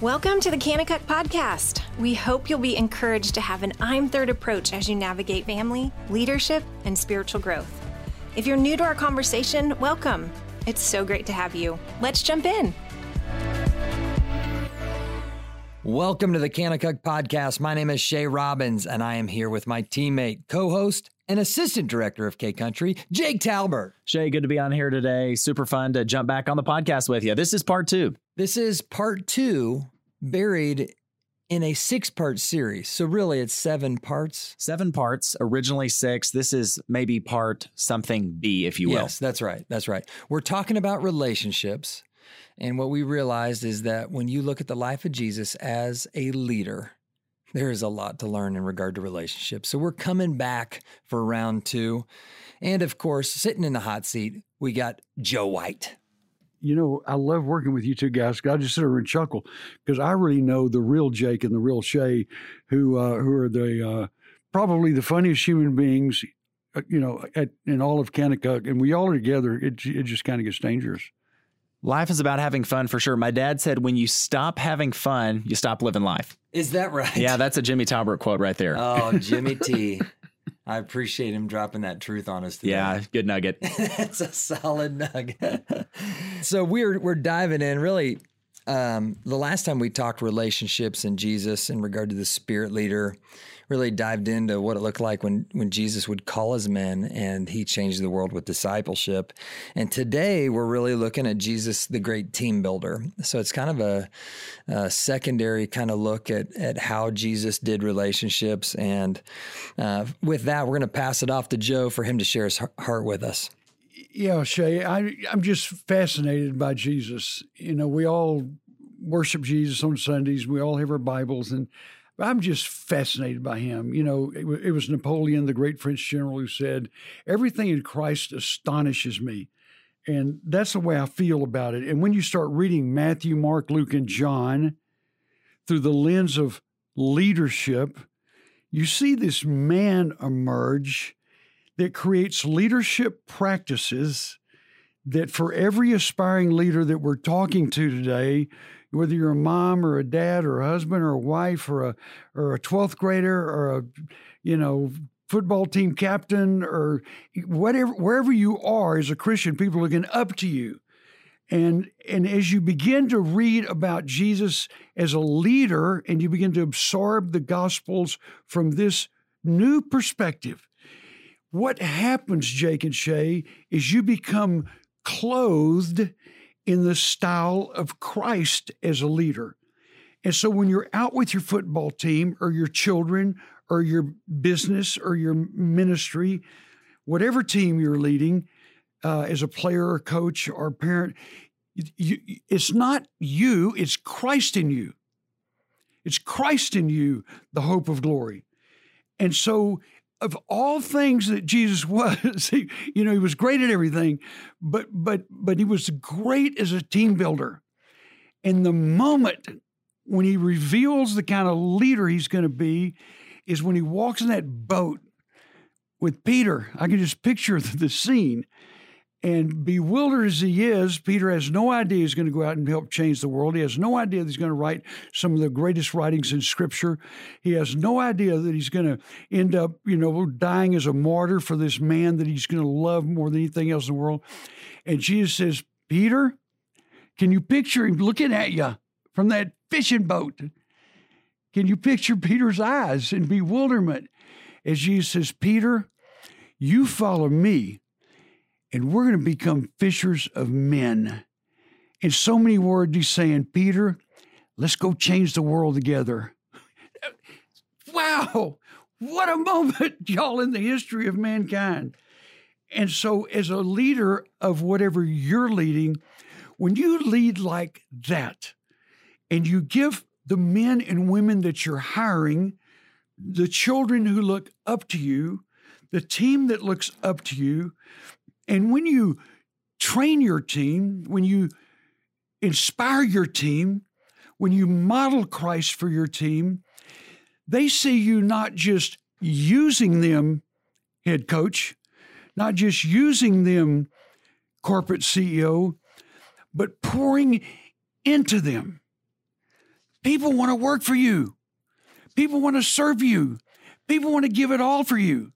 Welcome to the Kanakuk Podcast. We hope you'll be encouraged to have an I'm Third approach as you navigate family, leadership, and spiritual growth. If you're new to our conversation, welcome. It's so great to have you. Let's jump in. Welcome to the Kanakuk Podcast. My name is Shay Robbins, and I am here with my teammate, co host, and assistant director of K Country, Jake Talbert. Shay, good to be on here today. Super fun to jump back on the podcast with you. This is part two. This is part two, buried in a six part series. So, really, it's seven parts. Seven parts, originally six. This is maybe part something B, if you will. Yes, that's right. That's right. We're talking about relationships. And what we realized is that when you look at the life of Jesus as a leader, there is a lot to learn in regard to relationships. So we're coming back for round two. And of course, sitting in the hot seat, we got Joe White. You know, I love working with you two guys. I just sit here and chuckle because I really know the real Jake and the real Shay, who uh, who are the uh, probably the funniest human beings, uh, you know, at, in all of Kanakuk. And we all are together. It it just kind of gets dangerous. Life is about having fun for sure. My dad said, when you stop having fun, you stop living life. Is that right? Yeah, that's a Jimmy Talbert quote right there. Oh, Jimmy T. I appreciate him dropping that truth on us today. Yeah, good nugget. it's a solid nugget. so we're we're diving in really um, the last time we talked relationships and Jesus in regard to the spirit leader, really dived into what it looked like when when Jesus would call his men and he changed the world with discipleship. And today we're really looking at Jesus, the great team builder. So it's kind of a, a secondary kind of look at at how Jesus did relationships. And uh, with that, we're going to pass it off to Joe for him to share his heart with us. Yeah, Shay, I, I'm just fascinated by Jesus. You know, we all worship Jesus on Sundays. We all have our Bibles, and I'm just fascinated by him. You know, it, it was Napoleon, the great French general, who said, Everything in Christ astonishes me. And that's the way I feel about it. And when you start reading Matthew, Mark, Luke, and John through the lens of leadership, you see this man emerge that creates leadership practices that for every aspiring leader that we're talking to today, whether you're a mom or a dad or a husband or a wife or a or a 12th grader or a you know football team captain or whatever wherever you are as a Christian, people are looking up to you. And and as you begin to read about Jesus as a leader and you begin to absorb the gospels from this new perspective, what happens, Jake and Shay, is you become clothed in the style of Christ as a leader. And so when you're out with your football team or your children or your business or your ministry, whatever team you're leading uh, as a player or coach or parent, you, it's not you, it's Christ in you. It's Christ in you, the hope of glory. And so of all things that Jesus was, he, you know, he was great at everything, but but but he was great as a team builder. And the moment when he reveals the kind of leader he's going to be is when he walks in that boat with Peter. I can just picture the scene. And bewildered as he is, Peter has no idea he's going to go out and help change the world. He has no idea that he's going to write some of the greatest writings in Scripture. He has no idea that he's going to end up, you know, dying as a martyr for this man that he's going to love more than anything else in the world. And Jesus says, Peter, can you picture him looking at you from that fishing boat? Can you picture Peter's eyes in bewilderment as Jesus says, Peter, you follow me and we're going to become fishers of men. In so many words, he's saying, Peter, let's go change the world together. wow, what a moment, y'all, in the history of mankind. And so, as a leader of whatever you're leading, when you lead like that and you give the men and women that you're hiring, the children who look up to you, the team that looks up to you, and when you train your team, when you inspire your team, when you model Christ for your team, they see you not just using them, head coach, not just using them, corporate CEO, but pouring into them. People want to work for you. People want to serve you. People want to give it all for you.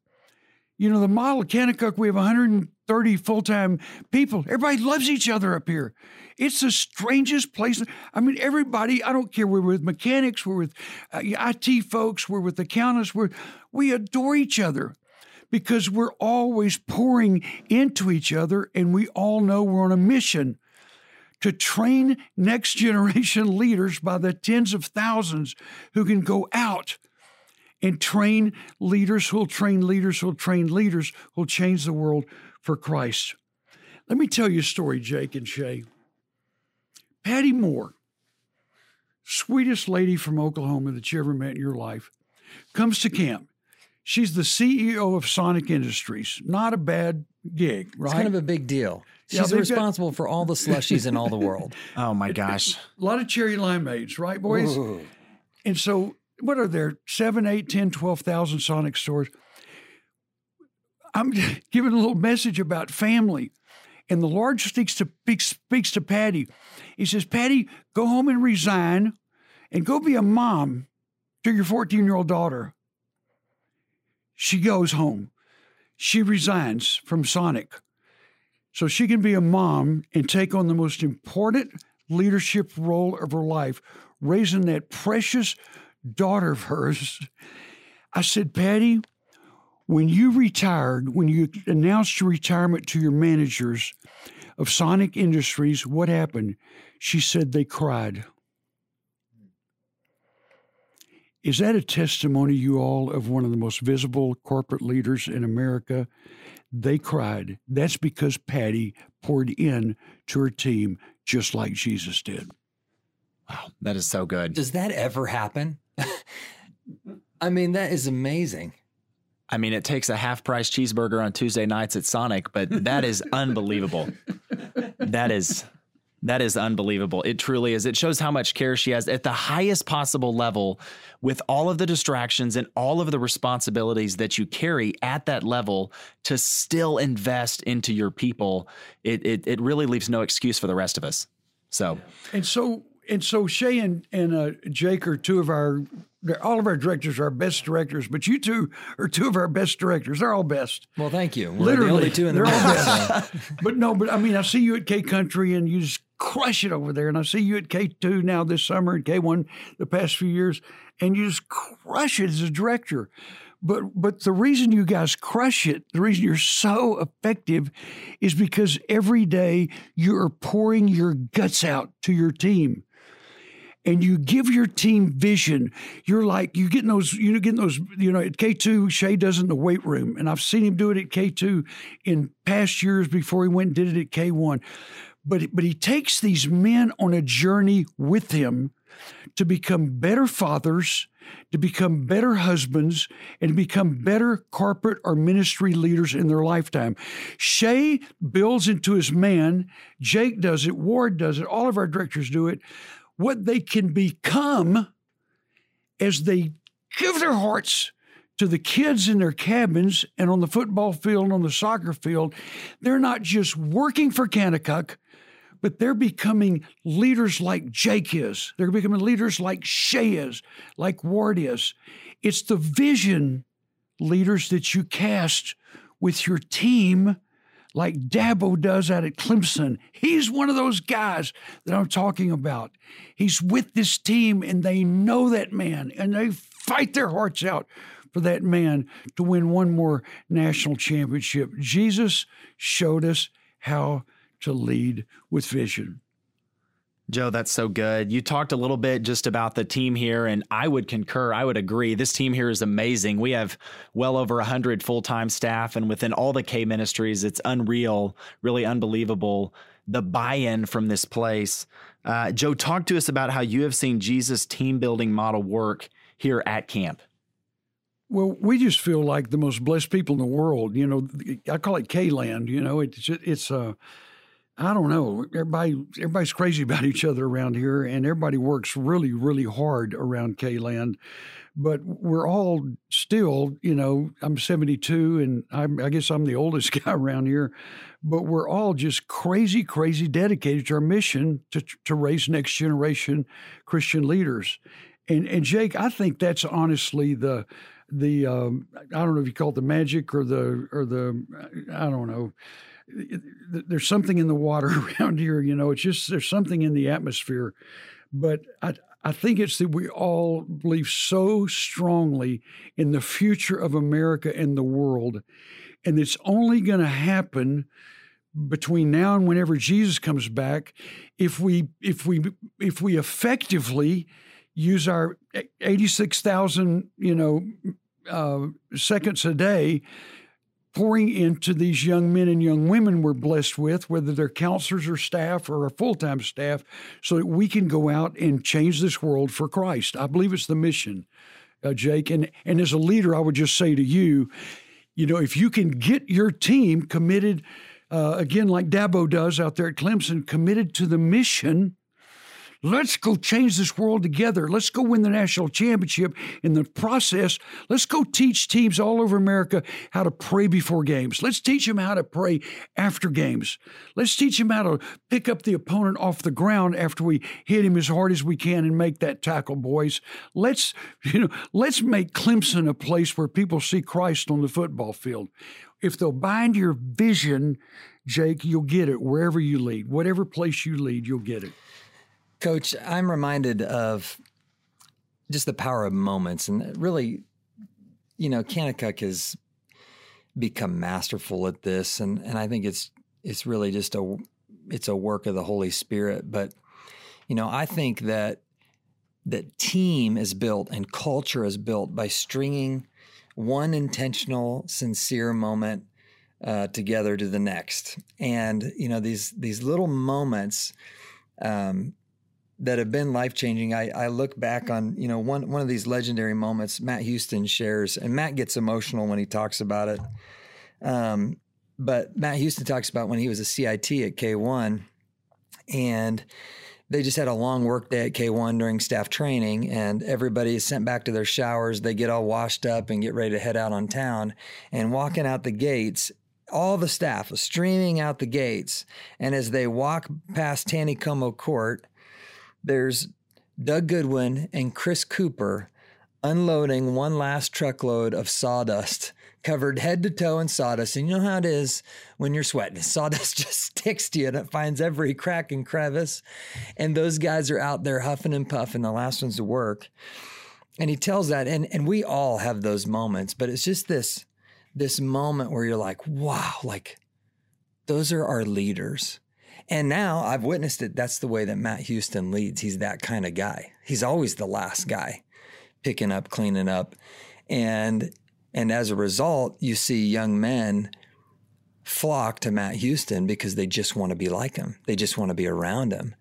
You know, the model of Kanakuk, we have 130 full time people. Everybody loves each other up here. It's the strangest place. I mean, everybody, I don't care. We're with mechanics, we're with uh, IT folks, we're with accountants, we're, we adore each other because we're always pouring into each other and we all know we're on a mission to train next generation leaders by the tens of thousands who can go out and train leaders who'll train leaders who'll train leaders who'll change the world for Christ. Let me tell you a story, Jake and Shay. Patty Moore, sweetest lady from Oklahoma that you ever met in your life, comes to camp. She's the CEO of Sonic Industries. Not a bad gig, right? It's kind of a big deal. She's got- responsible for all the slushies in all the world. Oh my gosh. a lot of cherry limeades, right, boys? Ooh. And so, what are there? Seven, eight, 10, 12,000 Sonic stores. I'm giving a little message about family. And the Lord speaks to, speaks, to Patty. He says, Patty, go home and resign and go be a mom to your 14 year old daughter. She goes home. She resigns from Sonic so she can be a mom and take on the most important leadership role of her life, raising that precious daughter of hers. I said, Patty, when you retired, when you announced your retirement to your managers of Sonic Industries, what happened? She said they cried. Is that a testimony, you all, of one of the most visible corporate leaders in America? They cried. That's because Patty poured in to her team just like Jesus did. Wow, that is so good. Does that ever happen? I mean, that is amazing. I mean, it takes a half price cheeseburger on Tuesday nights at Sonic, but that is unbelievable. That is that is unbelievable. It truly is. It shows how much care she has at the highest possible level with all of the distractions and all of the responsibilities that you carry at that level to still invest into your people. It it, it really leaves no excuse for the rest of us. So And so, and so Shay and, and uh, Jake are two of our, all of our directors are our best directors, but you two are two of our best directors. They're all best. Well, thank you. We're Literally, the only two in the they're room. all so- But no, but I mean, I see you at K Country and you just crush it over there. And I see you at K2 now this summer and K1 the past few years, and you just crush it as a director. But but the reason you guys crush it, the reason you're so effective is because every day you are pouring your guts out to your team and you give your team vision. You're like you getting those, you know, getting those, you know, at K two, Shay does in the weight room, and I've seen him do it at K two in past years before he went and did it at K one. But but he takes these men on a journey with him to become better fathers, to become better husbands, and to become better corporate or ministry leaders in their lifetime. Shay builds into his man, Jake does it, Ward does it, all of our directors do it, what they can become as they give their hearts to the kids in their cabins and on the football field and on the soccer field. They're not just working for Kanakuk, but they're becoming leaders like Jake is. They're becoming leaders like Shay is, like Ward is. It's the vision leaders that you cast with your team, like Dabo does out at Clemson. He's one of those guys that I'm talking about. He's with this team and they know that man and they fight their hearts out for that man to win one more national championship. Jesus showed us how to lead with vision. Joe, that's so good. You talked a little bit just about the team here, and I would concur. I would agree. This team here is amazing. We have well over 100 full time staff, and within all the K ministries, it's unreal, really unbelievable the buy in from this place. Uh, Joe, talk to us about how you have seen Jesus' team building model work here at camp. Well, we just feel like the most blessed people in the world. You know, I call it K land. You know, it's it's uh, I don't know. Everybody everybody's crazy about each other around here, and everybody works really really hard around K land. but we're all still, you know, I'm 72 and I'm, I guess I'm the oldest guy around here, but we're all just crazy, crazy dedicated to our mission to, to raise next generation Christian leaders. And, and Jake, I think that's honestly the, the um, I don't know if you call it the magic or the or the I don't know. There's something in the water around here, you know. It's just there's something in the atmosphere, but I I think it's that we all believe so strongly in the future of America and the world, and it's only going to happen between now and whenever Jesus comes back if we if we if we effectively use our 86,000 you know uh, seconds a day pouring into these young men and young women we're blessed with, whether they're counselors or staff or a full time staff, so that we can go out and change this world for Christ. I believe it's the mission, uh, Jake. And, and as a leader, I would just say to you, you know, if you can get your team committed, uh, again, like Dabo does out there at Clemson, committed to the mission Let's go change this world together. Let's go win the national championship. In the process, let's go teach teams all over America how to pray before games. Let's teach them how to pray after games. Let's teach them how to pick up the opponent off the ground after we hit him as hard as we can and make that tackle, boys. Let's, you know, let's make Clemson a place where people see Christ on the football field. If they'll bind your vision, Jake, you'll get it wherever you lead. Whatever place you lead, you'll get it. Coach, I'm reminded of just the power of moments, and really, you know, Kanakuk has become masterful at this, and and I think it's it's really just a it's a work of the Holy Spirit. But you know, I think that that team is built and culture is built by stringing one intentional, sincere moment uh, together to the next, and you know these these little moments. Um, that have been life changing. I, I look back on you know one one of these legendary moments. Matt Houston shares, and Matt gets emotional when he talks about it. Um, but Matt Houston talks about when he was a CIT at K1, and they just had a long work day at K1 during staff training, and everybody is sent back to their showers. They get all washed up and get ready to head out on town. And walking out the gates, all the staff streaming out the gates. And as they walk past Taneycomo Court, there's Doug Goodwin and Chris Cooper unloading one last truckload of sawdust covered head to toe in sawdust. And you know how it is when you're sweating. Sawdust just sticks to you and it finds every crack and crevice. And those guys are out there huffing and puffing, the last ones to work. And he tells that, and, and we all have those moments, but it's just this this moment where you're like, wow, like those are our leaders. And now I've witnessed it. That's the way that Matt Houston leads. He's that kind of guy. He's always the last guy picking up, cleaning up. And and as a result, you see young men flock to Matt Houston because they just want to be like him. They just want to be around him.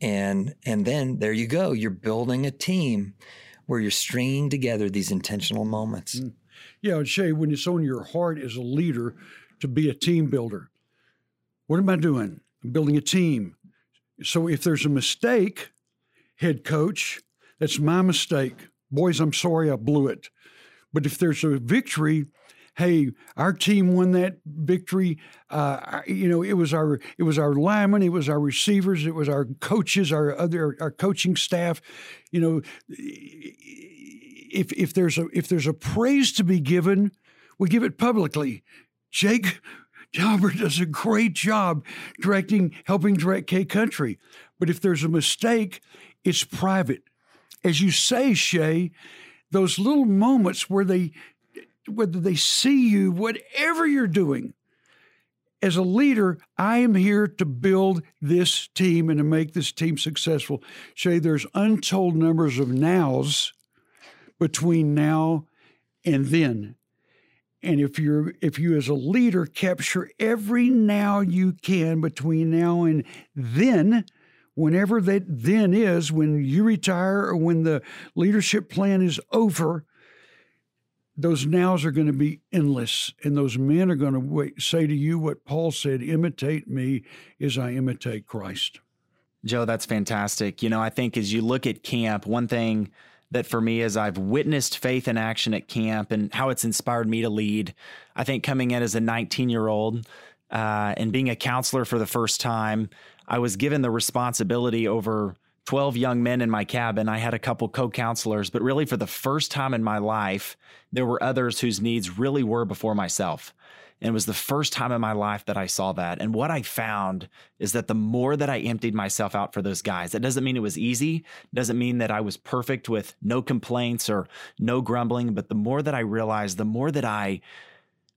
And and then there you go. You're building a team where you're stringing together these intentional moments. Mm. Yeah, Shay, when it's on your heart as a leader to be a team builder, what am I doing? Building a team. So if there's a mistake, head coach, that's my mistake. Boys, I'm sorry I blew it. But if there's a victory, hey, our team won that victory. Uh, you know, it was our it was our linemen, it was our receivers, it was our coaches, our other our coaching staff. You know, if if there's a if there's a praise to be given, we give it publicly. Jake, Talbert does a great job directing, helping direct K Country. But if there's a mistake, it's private. As you say, Shay, those little moments where they, whether they see you, whatever you're doing, as a leader, I am here to build this team and to make this team successful. Shay, there's untold numbers of nows between now and then. And if you're if you as a leader capture every now you can between now and then, whenever that then is, when you retire or when the leadership plan is over, those nows are going to be endless. And those men are going to wait, say to you what Paul said imitate me as I imitate Christ. Joe, that's fantastic. You know, I think as you look at camp, one thing that for me, as I've witnessed faith in action at camp and how it's inspired me to lead, I think coming in as a 19 year old uh, and being a counselor for the first time, I was given the responsibility over 12 young men in my cabin. I had a couple co counselors, but really for the first time in my life, there were others whose needs really were before myself. And it was the first time in my life that I saw that. And what I found is that the more that I emptied myself out for those guys, that doesn't mean it was easy, doesn't mean that I was perfect with no complaints or no grumbling, but the more that I realized, the more that I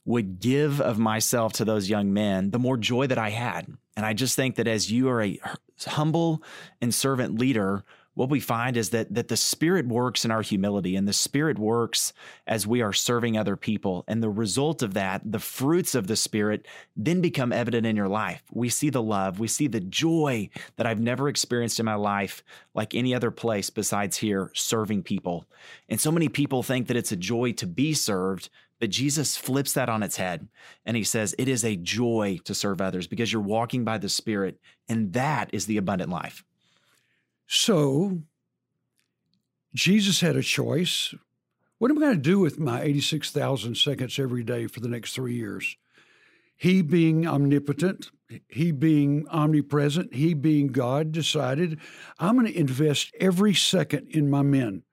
would give of myself to those young men, the more joy that I had. And I just think that as you are a humble and servant leader, what we find is that that the spirit works in our humility and the spirit works as we are serving other people. And the result of that the fruits of the spirit then become evident in your life. We see the love we see the joy that I've never experienced in my life like any other place besides here serving people. And so many people think that it's a joy to be served but Jesus flips that on its head and he says, It is a joy to serve others because you're walking by the Spirit, and that is the abundant life. So Jesus had a choice. What am I going to do with my 86,000 seconds every day for the next three years? He being omnipotent, he being omnipresent, he being God, decided I'm going to invest every second in my men.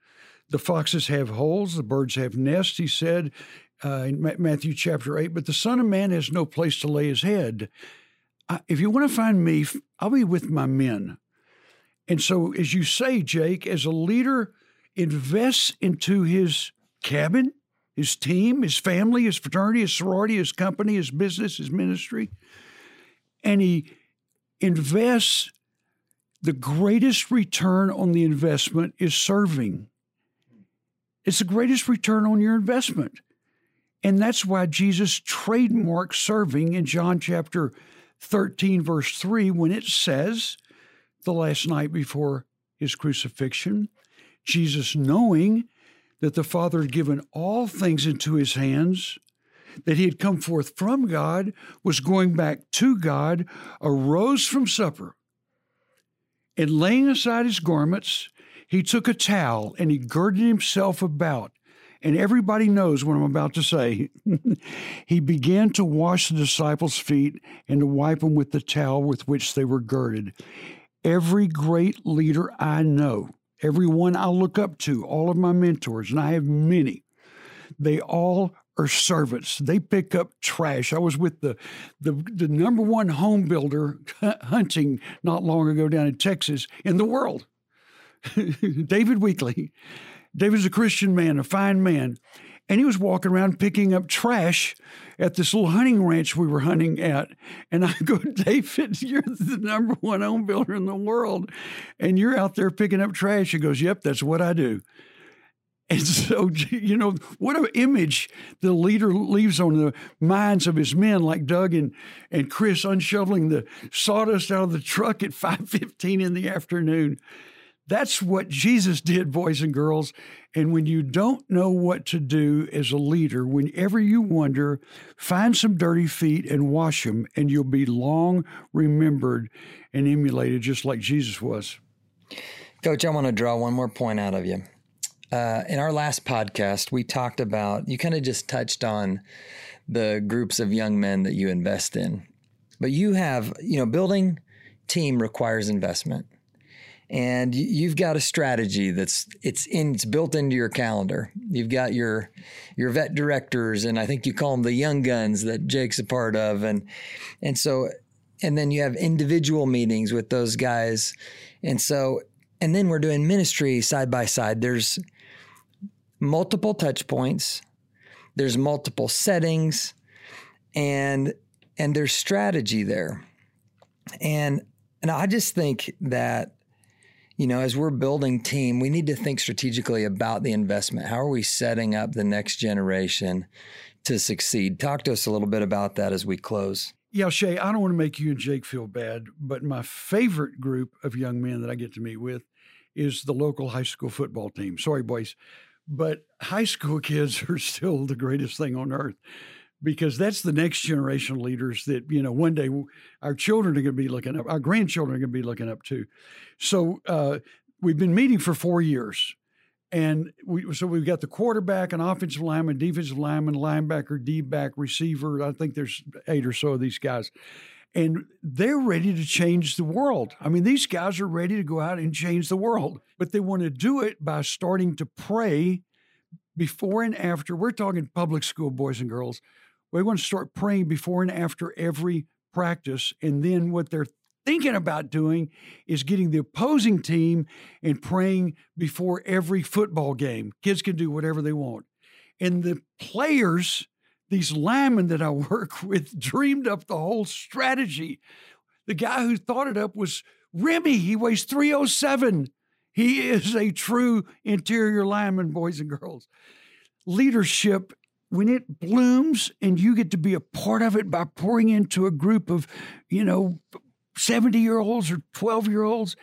The foxes have holes, the birds have nests, he said uh, in Matthew chapter 8, but the Son of Man has no place to lay his head. if you want to find me, I'll be with my men. And so, as you say, Jake, as a leader invests into his cabin, his team, his family, his fraternity, his sorority, his company, his business, his ministry, and he invests the greatest return on the investment is serving. It's the greatest return on your investment. And that's why Jesus trademarked serving in John chapter 13, verse 3, when it says, the last night before his crucifixion, Jesus, knowing that the Father had given all things into his hands, that he had come forth from God, was going back to God, arose from supper, and laying aside his garments, he took a towel and he girded himself about. And everybody knows what I'm about to say. he began to wash the disciples' feet and to wipe them with the towel with which they were girded. Every great leader I know, everyone I look up to, all of my mentors, and I have many, they all are servants. They pick up trash. I was with the the, the number one home builder hunting not long ago down in Texas in the world, David Weekley. David's a Christian man, a fine man, and he was walking around picking up trash at this little hunting ranch we were hunting at. And I go, David, you're the number one home builder in the world, and you're out there picking up trash. He goes, Yep, that's what I do. And so, you know, what an image the leader leaves on the minds of his men, like Doug and, and Chris unshoveling the sawdust out of the truck at 5.15 in the afternoon. That's what Jesus did, boys and girls. And when you don't know what to do as a leader, whenever you wonder, find some dirty feet and wash them, and you'll be long remembered and emulated just like Jesus was. Coach, I want to draw one more point out of you. Uh, in our last podcast, we talked about, you kind of just touched on the groups of young men that you invest in. But you have, you know, building team requires investment and you've got a strategy that's it's in it's built into your calendar. You've got your your vet directors, and I think you call them the young guns that Jake's a part of, and and so and then you have individual meetings with those guys, and so and then we're doing ministry side by side. There's multiple touch points, there's multiple settings, and and there's strategy there, and and I just think that you know, as we're building team, we need to think strategically about the investment. How are we setting up the next generation to succeed? Talk to us a little bit about that as we close. Yeah, Shay, I don't want to make you and Jake feel bad, but my favorite group of young men that I get to meet with is the local high school football team. Sorry, boys, but high school kids are still the greatest thing on earth because that's the next generation leaders that you know one day our children are going to be looking up our grandchildren are going to be looking up to so uh, we've been meeting for four years And we, so we've got the quarterback, an offensive lineman, defensive lineman, linebacker, D back, receiver. I think there's eight or so of these guys. And they're ready to change the world. I mean, these guys are ready to go out and change the world, but they want to do it by starting to pray before and after. We're talking public school boys and girls. We want to start praying before and after every practice. And then what they're thinking about doing is getting the opposing team and praying before every football game. Kids can do whatever they want. And the players, these linemen that I work with, dreamed up the whole strategy. The guy who thought it up was Remy. He weighs 307. He is a true interior lineman, boys and girls. Leadership when it blooms and you get to be a part of it by pouring into a group of, you know, 70 year olds or 12 year olds.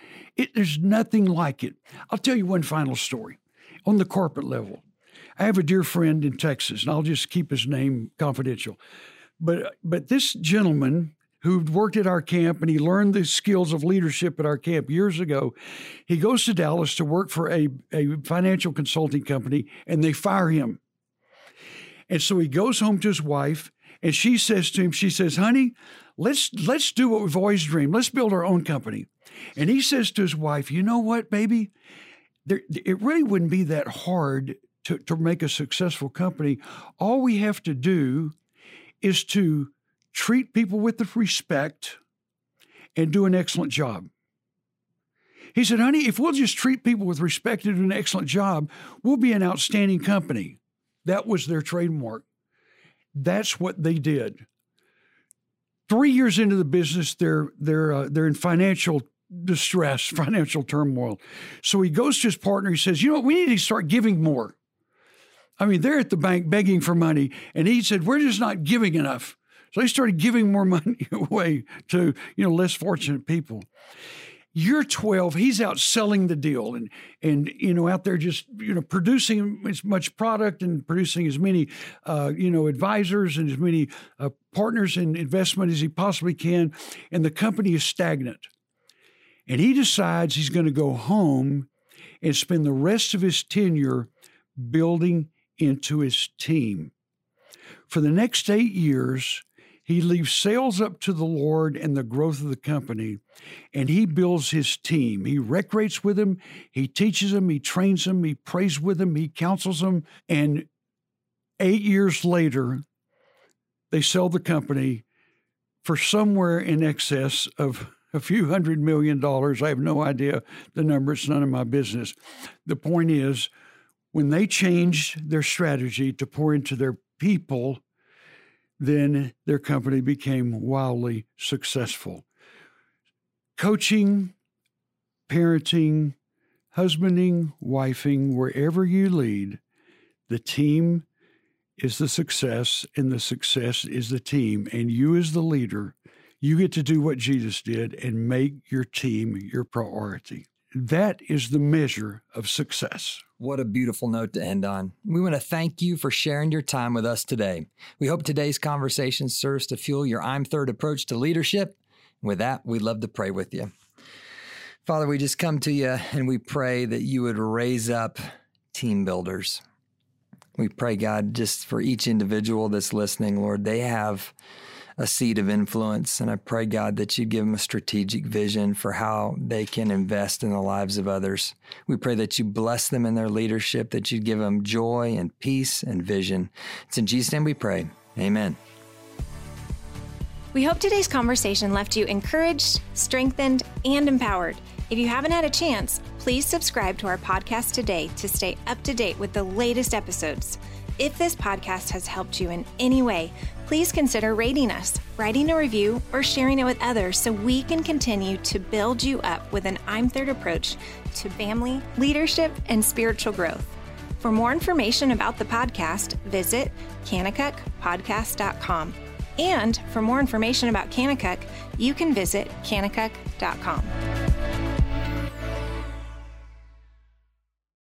there's nothing like it. I'll tell you one final story on the corporate level. I have a dear friend in Texas, and I'll just keep his name confidential. But, but this gentleman who worked at our camp and he learned the skills of leadership at our camp years ago, he goes to Dallas to work for a, a financial consulting company, and they fire him. And so he goes home to his wife, and she says to him, She says, Honey, let's let's do what we've always dreamed. Let's build our own company. And he says to his wife, "You know what, baby? There, it really wouldn't be that hard to, to make a successful company. All we have to do is to treat people with respect and do an excellent job." He said, honey, if we'll just treat people with respect and do an excellent job, we'll be an outstanding company. That was their trademark. That's what they did three years into the business, they're they're uh, they're in financial distress, financial turmoil. So he goes to his partner. He says, "You know what? We need to start giving more." I mean, they're at the bank begging for money, and he said, "We're just not giving enough." So they started giving more money away to you know less fortunate people you're 12 he's out selling the deal and and you know out there just you know producing as much product and producing as many uh, you know advisors and as many uh, partners in investment as he possibly can and the company is stagnant. And he decides he's going to go home and spend the rest of his tenure building into his team. For the next eight years he leaves sales up to the Lord and the growth of the company, and he builds his team. He recreates with them, he teaches them, he trains them, he prays with them, he counsels them. And eight years later, they sell the company for somewhere in excess of a few hundred million dollars. I have no idea the number, it's none of my business. The point is, when they changed their strategy to pour into their people, then their company became wildly successful. Coaching, parenting, husbanding, wifing, wherever you lead, the team is the success, and the success is the team. And you, as the leader, you get to do what Jesus did and make your team your priority. That is the measure of success. What a beautiful note to end on. We want to thank you for sharing your time with us today. We hope today's conversation serves to fuel your I'm Third approach to leadership. With that, we'd love to pray with you. Father, we just come to you and we pray that you would raise up team builders. We pray, God, just for each individual that's listening, Lord, they have a seed of influence. And I pray, God, that you give them a strategic vision for how they can invest in the lives of others. We pray that you bless them in their leadership, that you give them joy and peace and vision. It's in Jesus' name we pray. Amen. We hope today's conversation left you encouraged, strengthened, and empowered. If you haven't had a chance, please subscribe to our podcast today to stay up to date with the latest episodes. If this podcast has helped you in any way, please consider rating us, writing a review, or sharing it with others so we can continue to build you up with an I'm Third approach to family, leadership, and spiritual growth. For more information about the podcast, visit kanakukpodcast.com. And for more information about Kanakuk, you can visit kanakuk.com.